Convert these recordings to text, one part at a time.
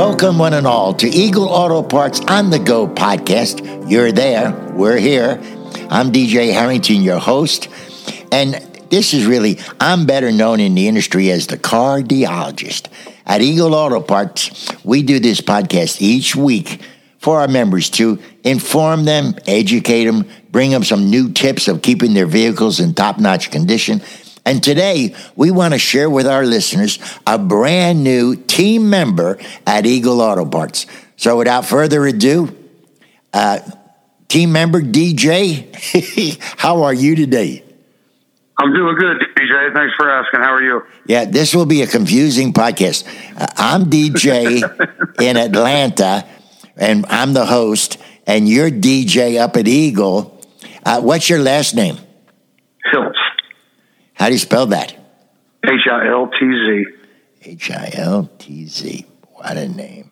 Welcome, one and all, to Eagle Auto Parts on the Go podcast. You're there, we're here. I'm DJ Harrington, your host. And this is really, I'm better known in the industry as the cardiologist. At Eagle Auto Parts, we do this podcast each week for our members to inform them, educate them, bring them some new tips of keeping their vehicles in top notch condition. And today, we want to share with our listeners a brand new team member at Eagle Auto Parts. So, without further ado, uh, team member DJ, how are you today? I'm doing good, DJ. Thanks for asking. How are you? Yeah, this will be a confusing podcast. Uh, I'm DJ in Atlanta, and I'm the host, and you're DJ up at Eagle. Uh, what's your last name? Hiltz. How do you spell that? H I L T Z. H I L T Z. What a name.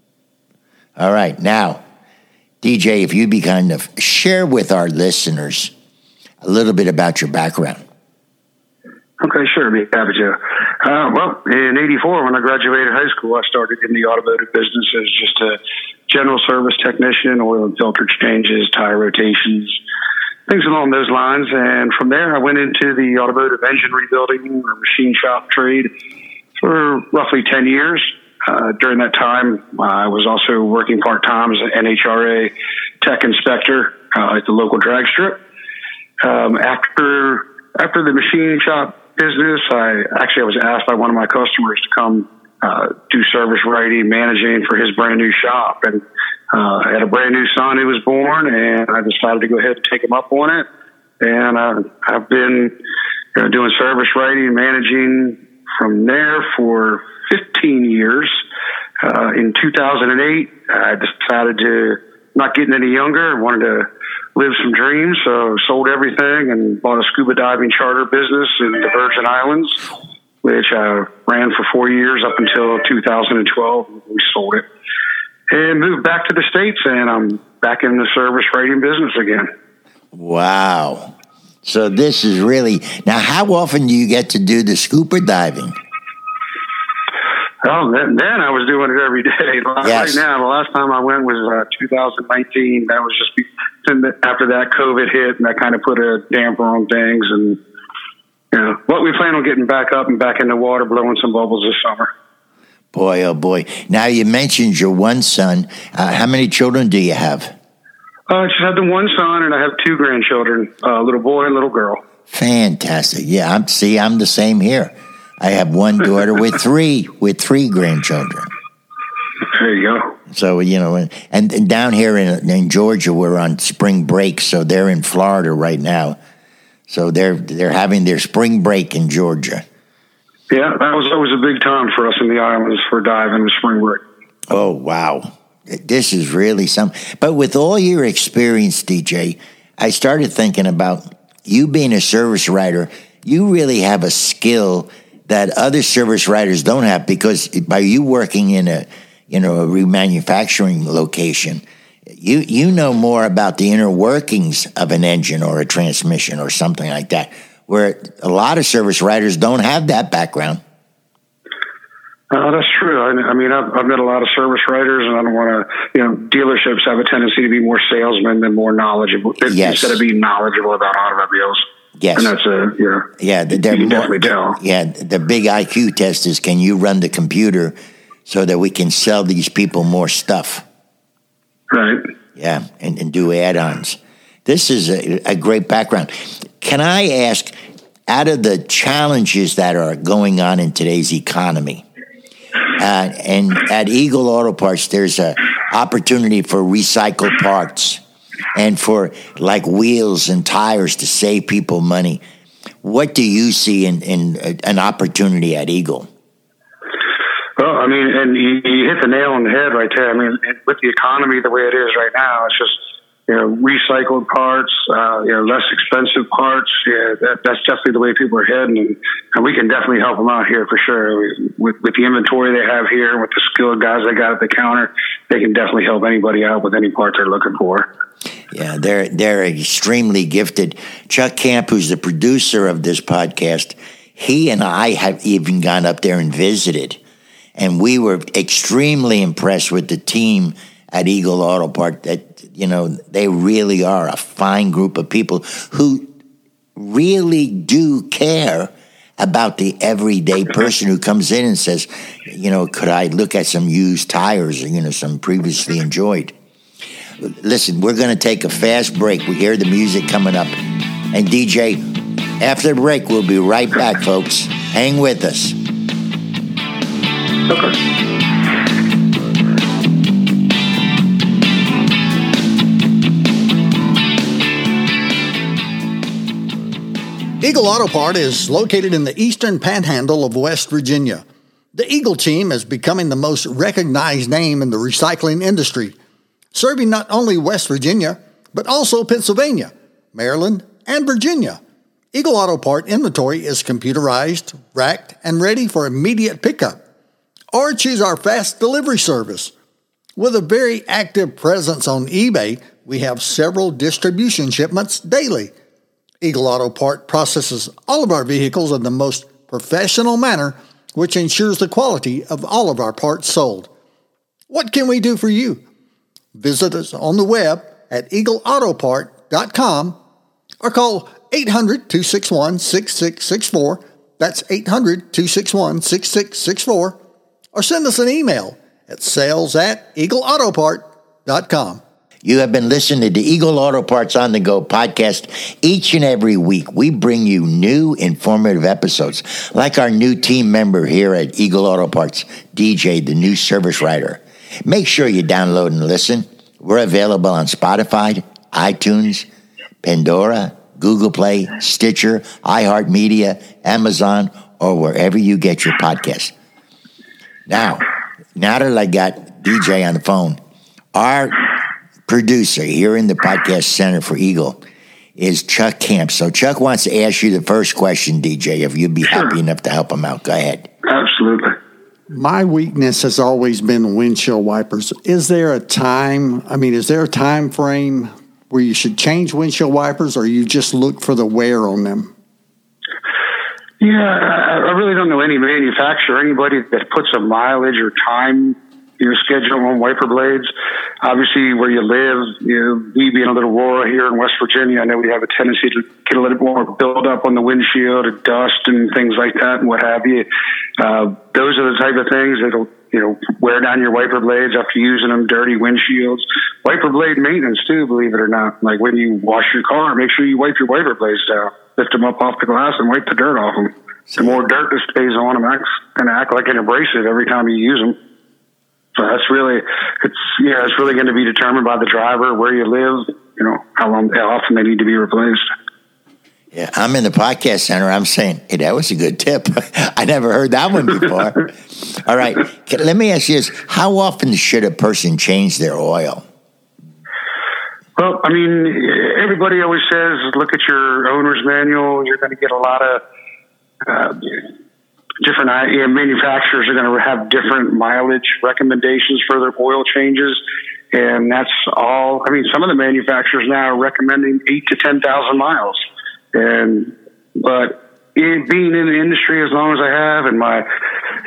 All right. Now, DJ, if you'd be kind of share with our listeners a little bit about your background. Okay, sure. Be happy to. Uh, well, in '84, when I graduated high school, I started in the automotive business as just a general service technician, oil and filter changes, tire rotations, things along those lines. And from there, I went into the automotive engine rebuilding or machine shop trade for roughly 10 years. Uh, during that time, I was also working part time as an NHRA tech inspector uh, at the local drag strip. Um, after after the machine shop business, I actually I was asked by one of my customers to come uh, do service writing, managing for his brand new shop, and uh, I had a brand new son who was born, and I decided to go ahead and take him up on it. And uh, I've been you know, doing service writing, managing from there for 15 years. Uh, in 2008, I decided to not getting any younger, wanted to live some dreams, so sold everything and bought a scuba diving charter business in the Virgin Islands, which I ran for four years up until 2012. We sold it and moved back to the States, and I'm back in the service writing business again. Wow. So this is really now. How often do you get to do the scuba diving? Oh, then, then I was doing it every day. Yes. Right now, the last time I went was uh, 2019. That was just after that COVID hit, and that kind of put a damper on things. And know, what we plan on getting back up and back in the water, blowing some bubbles this summer. Boy, oh boy! Now you mentioned your one son. Uh, how many children do you have? Uh, I just have the one son, and I have two grandchildren: a little boy and a little girl. Fantastic! Yeah, I'm see, I'm the same here. I have one daughter with three with three grandchildren. There you go. So you know, and, and down here in, in Georgia, we're on spring break, so they're in Florida right now. So they're they're having their spring break in Georgia. Yeah, that was always a big time for us in the islands for diving and spring break. Oh wow, this is really something. But with all your experience, DJ, I started thinking about you being a service writer. You really have a skill that other service writers don't have because by you working in a you know a remanufacturing location, you you know more about the inner workings of an engine or a transmission or something like that where a lot of service writers don't have that background. Uh, that's true. I, I mean, I've, I've, met a lot of service writers, and I don't want to. You know, dealerships have a tendency to be more salesmen than more knowledgeable yes. instead of being knowledgeable about automobiles. Yes, and that's a yeah. Yeah, they're you more, definitely tell. Yeah, the big IQ test is: can you run the computer so that we can sell these people more stuff? Right. Yeah, and, and do add-ons. This is a, a great background. Can I ask, out of the challenges that are going on in today's economy, uh, and at Eagle Auto Parts, there's a opportunity for recycled parts and for like wheels and tires to save people money. What do you see in, in uh, an opportunity at Eagle? Well, I mean, and you, you hit the nail on the head right there. I mean, with the economy the way it is right now, it's just you know, recycled parts, uh, you know, less expensive parts. Yeah, that, that's definitely the way people are heading, and, and we can definitely help them out here for sure. With, with the inventory they have here, with the skilled guys they got at the counter, they can definitely help anybody out with any part they're looking for. Yeah, they're they're extremely gifted. Chuck Camp, who's the producer of this podcast, he and I have even gone up there and visited And we were extremely impressed with the team at Eagle Auto Part. that, you know, they really are a fine group of people who really do care about the everyday person who comes in and says, you know, could I look at some used tires or, you know, some previously enjoyed? Listen, we're going to take a fast break. We hear the music coming up. And DJ, after the break, we'll be right back, folks. Hang with us. Eagle Auto Part is located in the eastern panhandle of West Virginia. The Eagle team is becoming the most recognized name in the recycling industry, serving not only West Virginia, but also Pennsylvania, Maryland, and Virginia. Eagle Auto Part inventory is computerized, racked, and ready for immediate pickup. Or choose our fast delivery service. With a very active presence on eBay, we have several distribution shipments daily. Eagle Auto Part processes all of our vehicles in the most professional manner, which ensures the quality of all of our parts sold. What can we do for you? Visit us on the web at eagleautopart.com or call 800 261 6664. That's 800 261 6664. Or send us an email at sales at eagleautopart.com. You have been listening to the Eagle Auto Parts on the Go podcast. Each and every week, we bring you new informative episodes, like our new team member here at Eagle Auto Parts, DJ, the new service writer. Make sure you download and listen. We're available on Spotify, iTunes, Pandora, Google Play, Stitcher, iHeartMedia, Amazon, or wherever you get your podcasts. Now, now that I got DJ on the phone, our producer here in the podcast center for Eagle is Chuck Camp. So Chuck wants to ask you the first question, DJ, if you'd be sure. happy enough to help him out. Go ahead. Absolutely. My weakness has always been windshield wipers. Is there a time, I mean, is there a time frame where you should change windshield wipers or you just look for the wear on them? Yeah, I really don't know any manufacturer, anybody that puts a mileage or time your schedule on wiper blades. Obviously, where you live, you know, we being a little rural here in West Virginia, I know we have a tendency to get a little more build up on the windshield, dust and things like that, and what have you. Uh, those are the type of things that'll you know wear down your wiper blades after using them. Dirty windshields, wiper blade maintenance too. Believe it or not, like when you wash your car, make sure you wipe your wiper blades down, lift them up off the glass, and wipe the dirt off them. The more dirt that stays on them, acts going to act like an abrasive every time you use them. So that's really, it's yeah, it's really going to be determined by the driver, where you live, you know, how long, how often they need to be replaced. Yeah, I'm in the podcast center. I'm saying, hey, that was a good tip. I never heard that one before. All right, let me ask you this: How often should a person change their oil? Well, I mean, everybody always says, look at your owner's manual. You're going to get a lot of. Uh, different manufacturers are going to have different mileage recommendations for their oil changes. And that's all. I mean, some of the manufacturers now are recommending eight to 10,000 miles. And, but in, being in the industry as long as I have and my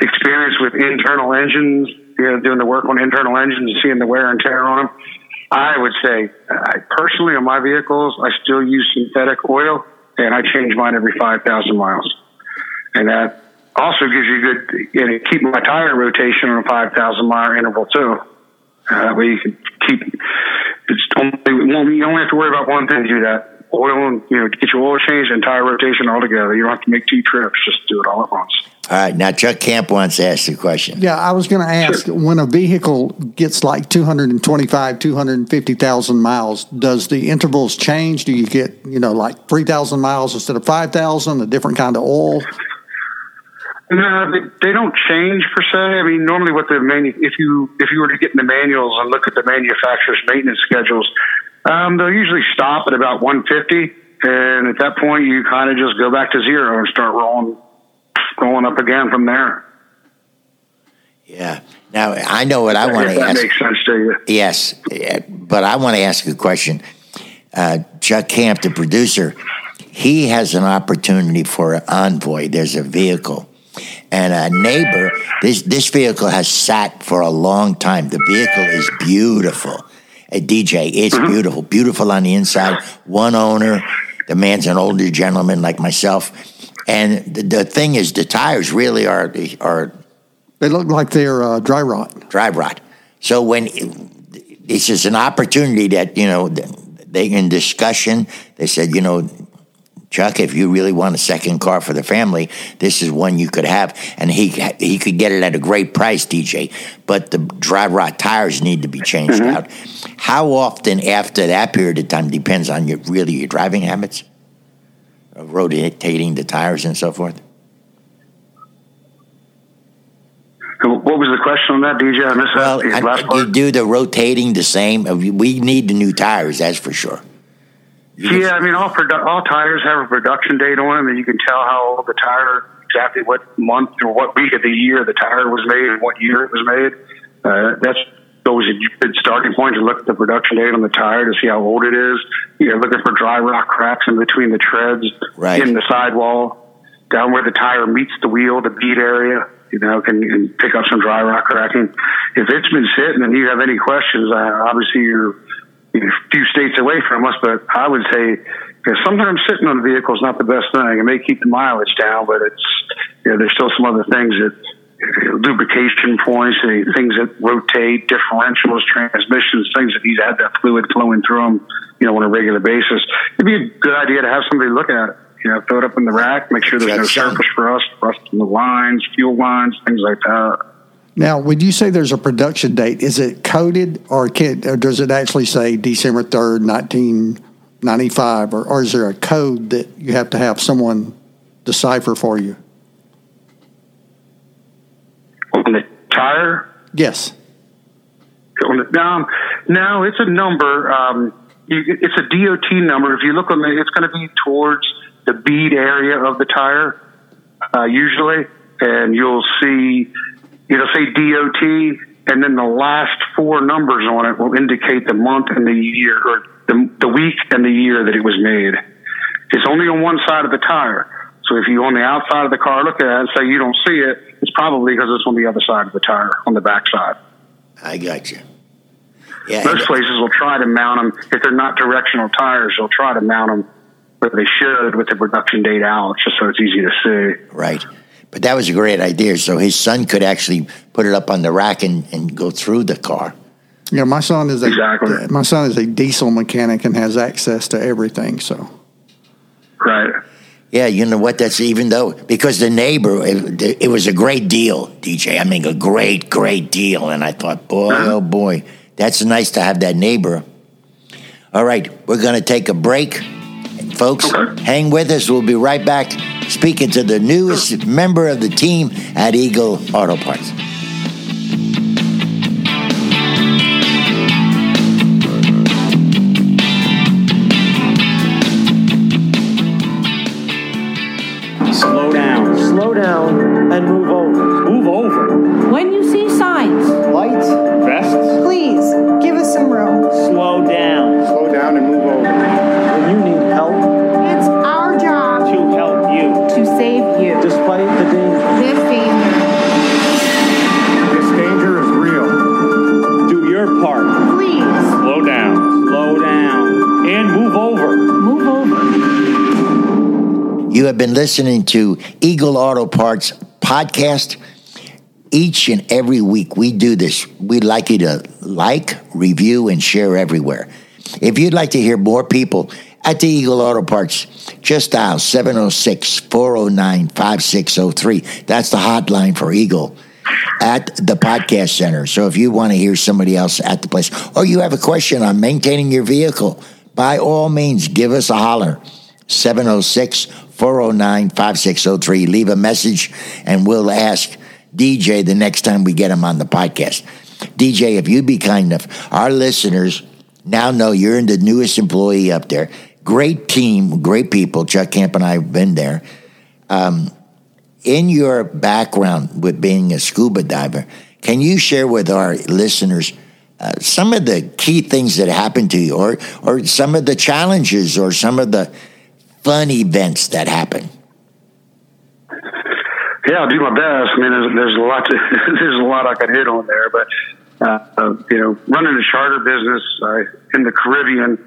experience with internal engines, you know, doing the work on internal engines and seeing the wear and tear on them, I would say, I, personally, on my vehicles, I still use synthetic oil and I change mine every 5,000 miles. And that also gives you good, you know, keep my tire rotation on a 5,000 mile interval too. Uh, that way you can keep, it's only, you only have to worry about one thing to do that. Oil and, you know, get your oil change and tire rotation all together. You don't have to make two trips, just do it all at once. All right, now Chuck Camp wants to ask the question. Yeah, I was going to ask sure. when a vehicle gets like 225, 250,000 miles, does the intervals change? Do you get, you know, like 3,000 miles instead of 5,000, a different kind of oil? No, they, they don't change per se. I mean, normally what the manu- if you if you were to get in the manuals and look at the manufacturer's maintenance schedules, um, they'll usually stop at about 150, and at that point you kind of just go back to zero and start rolling rolling up again from there. Yeah. Now I know what I want to ask. That makes sense to you. Yes, but I want to ask a question. Uh, Chuck Camp, the producer, he has an opportunity for an envoy. There's a vehicle And a neighbor, this this vehicle has sat for a long time. The vehicle is beautiful. A DJ, it's Mm-hmm. beautiful, beautiful on the inside. One owner, the man's an older gentleman like myself, and the, the thing is, the tires really are are They look like they're uh, dry rot. drive rot. So when this is an opportunity that you know they in discussion, they said, you know, Chuck, if you really want a second car for the family, this is one you could have, and he he could get it at a great price, DJ. But the dry rot tires need to be changed mm-hmm. out. How often after that period of time depends on your really your driving habits, of rotating the tires and so forth. What was the question on that, DJ? I missed Well, that. I- you do the rotating the same. We need the new tires, that's for sure. Yeah, I mean, all produ- all tires have a production date on them, and you can tell how old the tire, exactly what month or what week of the year the tire was made and what year it was made. Uh, that's always a good starting point to look at the production date on the tire to see how old it is. You're looking for dry rot cracks in between the treads, Right. in the sidewall, down where the tire meets the wheel, the bead area. You know, can, can pick up some dry rot cracking. If it's been sitting and you have any questions, uh, obviously you're a few states away from us, but I would say because sometimes sitting on a vehicle is not the best thing. It may keep the mileage down, but it's you know, there's still some other things that uh, lubrication points, uh, things that rotate, differentials, transmissions, things that need to have that fluid flowing through them, you know, on a regular basis. It'd be a good idea to have somebody look at it. You know, throw it up in the rack, make sure there's no fine. surface rust, rust in the lines, fuel lines, things like that. Now, when you say there's a production date, is it coded or, can, or does it actually say December 3rd, 1995? Or, or is there a code that you have to have someone decipher for you? On the tire, Yes. Um, no, it's a number. Um, you, it's a DOT number. If you look on the, it's going to be towards the bead area of the tire, uh, usually, and you'll see it'll say DOT, and then the last four numbers on it will indicate the month and the year, or the, the week and the year that it was made. It's only on one side of the tire. So if you on the outside of the car look at it and say you don't see it, it's probably because it's on the other side of the tire, on the back side. I got you. Yeah, Most places will try to mount them if they're not directional tires. They'll try to mount them where they should with the production date out, just so it's easy to see. right. But that was a great idea. So his son could actually put it up on the rack and, and go through the car. Yeah, my son is a Exactly. Uh, my son is a diesel mechanic and has access to everything. So Right. Yeah, you know what? That's even though because the neighbor, it, it was a great deal, DJ. I mean, a great, great deal. And I thought, boy, uh-huh. oh boy, that's nice to have that neighbor. All right, we're going to take a break, folks. Okay. Hang with us. We'll be right back, speaking to the newest member of the team at Eagle Auto Parts. Slow down. Slow down and move over. Move over. When you You have been listening to Eagle Auto Parts podcast. Each and every week we do this. We'd like you to like, review, and share everywhere. If you'd like to hear more people at the Eagle Auto Parts, just dial 706 409 5603. That's the hotline for Eagle at the podcast center. So if you want to hear somebody else at the place or you have a question on maintaining your vehicle, by all means, give us a holler. 706 409 5603. Leave a message and we'll ask DJ the next time we get him on the podcast. DJ, if you'd be kind enough, our listeners now know you're the newest employee up there. Great team, great people. Chuck Camp and I have been there. Um, in your background with being a scuba diver, can you share with our listeners uh, some of the key things that happened to you, or or some of the challenges, or some of the fun events that happen? Yeah, I'll do my best. I mean, there's, there's a lot to, there's a lot I could hit on there, but uh, uh, you know, running a charter business uh, in the Caribbean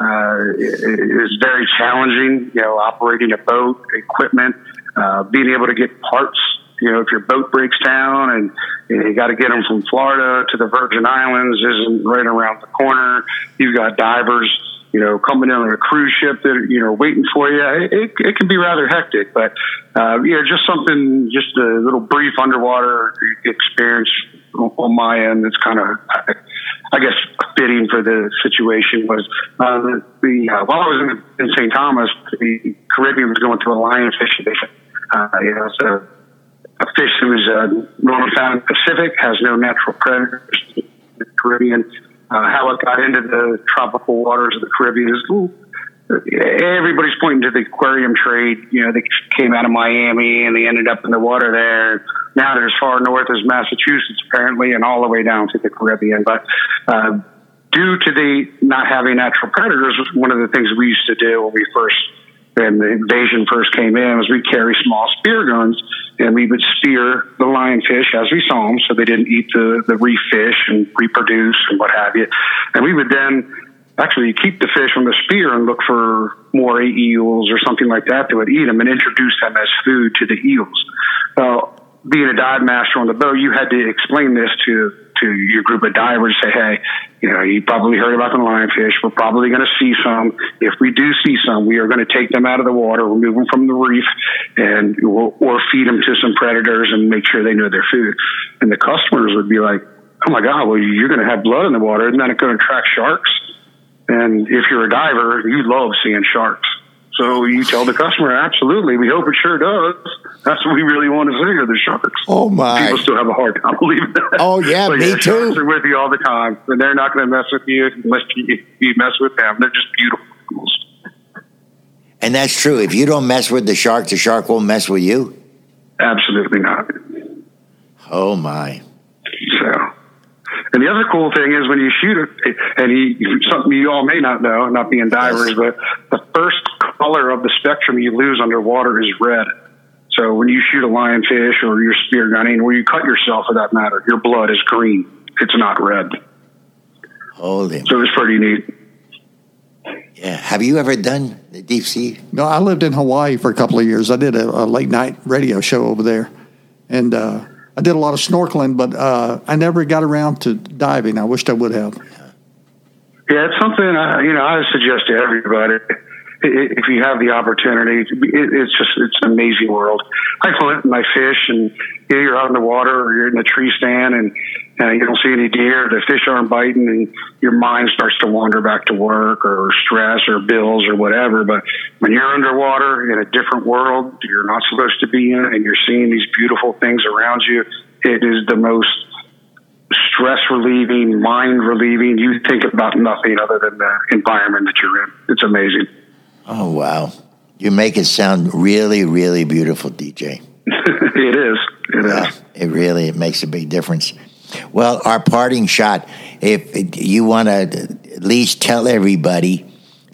uh, is very challenging. You know, operating a boat, equipment, uh, being able to get parts. You know, if your boat breaks down and you, know, you got to get them from Florida to the Virgin Islands isn't right around the corner. You've got divers you know, coming in on a cruise ship that, you know, waiting for you. It, it, it can be rather hectic, but, uh, you know, just something, just a little brief underwater experience on my end that's kind of, I guess, fitting for the situation was, uh, the, uh, while I was in, in St. Thomas, the Caribbean was going through a lionfish edition. Uh, you know, so a fish that was, uh, normally found in the Pacific has no natural predators in the Caribbean uh, how it got into the tropical waters of the Caribbean is everybody's pointing to the aquarium trade. You know, they came out of Miami and they ended up in the water there. Now they're as far north as Massachusetts, apparently, and all the way down to the Caribbean. But uh, due to the not having natural predators, one of the things we used to do when we first when the invasion first came in was we carry small spear guns and we would spear the lionfish as we saw them so they didn't eat the, the reef fish and reproduce and what have you. And we would then actually keep the fish on the spear and look for more eels or something like that that would eat them and introduce them as food to the eels. Well, being a dive master on the boat, you had to explain this to to your group of divers. Say, hey, you know, you probably heard about the lionfish. We're probably going to see some. If we do see some, we are going to take them out of the water, remove them from the reef, and we'll, or feed them to some predators and make sure they know their food. And the customers would be like, oh my god, well, you're going to have blood in the water. Isn't that going to attract sharks? And if you're a diver, you love seeing sharks. So you tell the customer, absolutely, we hope it sure does. That's what we really want to see are the sharks. Oh my! People still have a hard time believing that. Oh yeah, me yeah, too. Sharks are with you all the time, and they're not going to mess with you unless you, you mess with them. They're just beautiful animals. And that's true. If you don't mess with the shark, the shark won't mess with you. Absolutely not. Oh my! So, and the other cool thing is when you shoot it, and he, something you all may not know, not being divers, but the first color of the spectrum you lose underwater is red. So when you shoot a lionfish or you're spear gunning, or you cut yourself for that matter, your blood is green. It's not red. Holy. So it's pretty neat. Yeah. Have you ever done the deep sea? No, I lived in Hawaii for a couple of years. I did a, a late night radio show over there, and uh, I did a lot of snorkeling, but uh, I never got around to diving. I wished I would have. Yeah, it's something I, you know I suggest to everybody if you have the opportunity. It's just it's an amazing world. I and I fish, and you know, you're out in the water or you're in a tree stand, and uh, you don't see any deer. The fish aren't biting, and your mind starts to wander back to work or stress or bills or whatever. But when you're underwater in a different world, you're not supposed to be in, and you're seeing these beautiful things around you. It is the most stress relieving, mind relieving. You think about nothing other than the environment that you're in. It's amazing. Oh wow! You make it sound really, really beautiful, DJ. it is. It Yeah, is. it really it makes a big difference. Well, our parting shot. If you want to at least tell everybody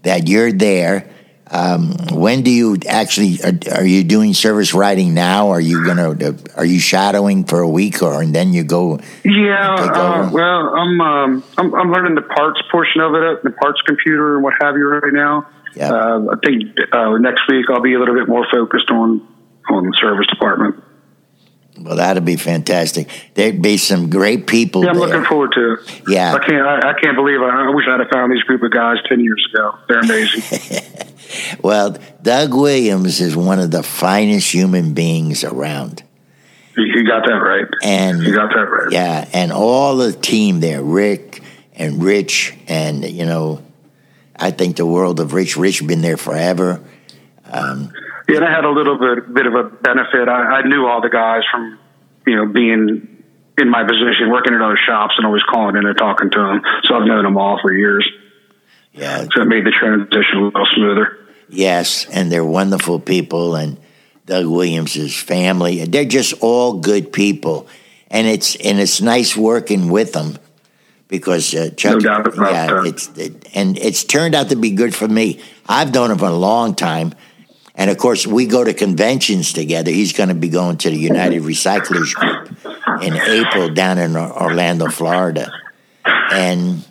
that you're there. Um, when do you actually are, are you doing service writing now? Are you gonna are you shadowing for a week or and then you go? Yeah, uh, well, I'm, um, I'm I'm learning the parts portion of it, the parts computer and what have you right now. Yeah. Uh, I think uh, next week I'll be a little bit more focused on on the service department. Well, that'd be fantastic. There'd be some great people Yeah, I'm there. looking forward to it. Yeah. I can't I, I can't believe it. I wish I'd have found these group of guys ten years ago. They're amazing. Well, Doug Williams is one of the finest human beings around. you, you got that right. And You got that right. yeah, and all the team there, Rick and Rich, and you know, I think the world of Rich. Rich been there forever. Um, yeah, and I had a little bit bit of a benefit. I, I knew all the guys from you know being in my position, working at other shops, and always calling in and talking to them. So I've known them all for years. Yeah, So it made the transition a little smoother. yes, and they're wonderful people, and Doug Williams' family. They're just all good people, and it's and it's nice working with them because uh, Chuck. No doubt about yeah, that. it's it, and it's turned out to be good for me. I've known him for a long time, And of course, we go to conventions together. He's going to be going to the United Recyclers Group in April down in Orlando, Florida. And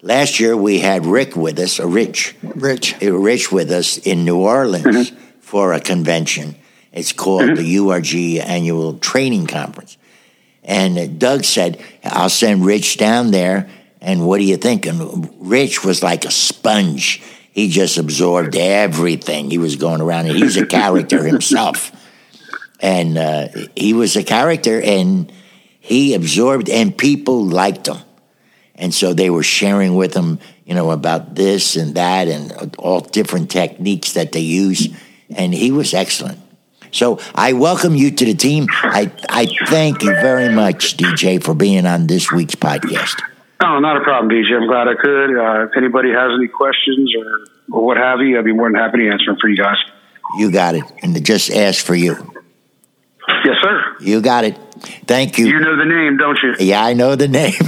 last year we had Rick with us, a Rich, Rich. uh, Rich with us in New Orleans for a convention. It's called the URG Annual Training Conference. And Doug said, I'll send Rich down there. And what do you think? And Rich was like a sponge. He just absorbed everything. He was going around, and he's a character himself. And uh, he was a character, and he absorbed, and people liked him. And so they were sharing with him, you know, about this and that and all different techniques that they use. And he was excellent. So I welcome you to the team. I, I thank you very much, DJ, for being on this week's podcast. Oh, not a problem, DJ. I'm glad I could. Uh, if anybody has any questions or, or what have you, I'd be more than happy to answer them for you guys. You got it. And just ask for you. Yes, sir. You got it. Thank you. You know the name, don't you? Yeah, I know the name.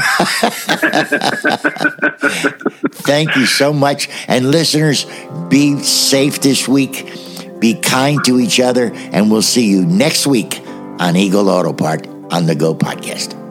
Thank you so much. And listeners, be safe this week. Be kind to each other. And we'll see you next week on Eagle Auto Part on the Go podcast.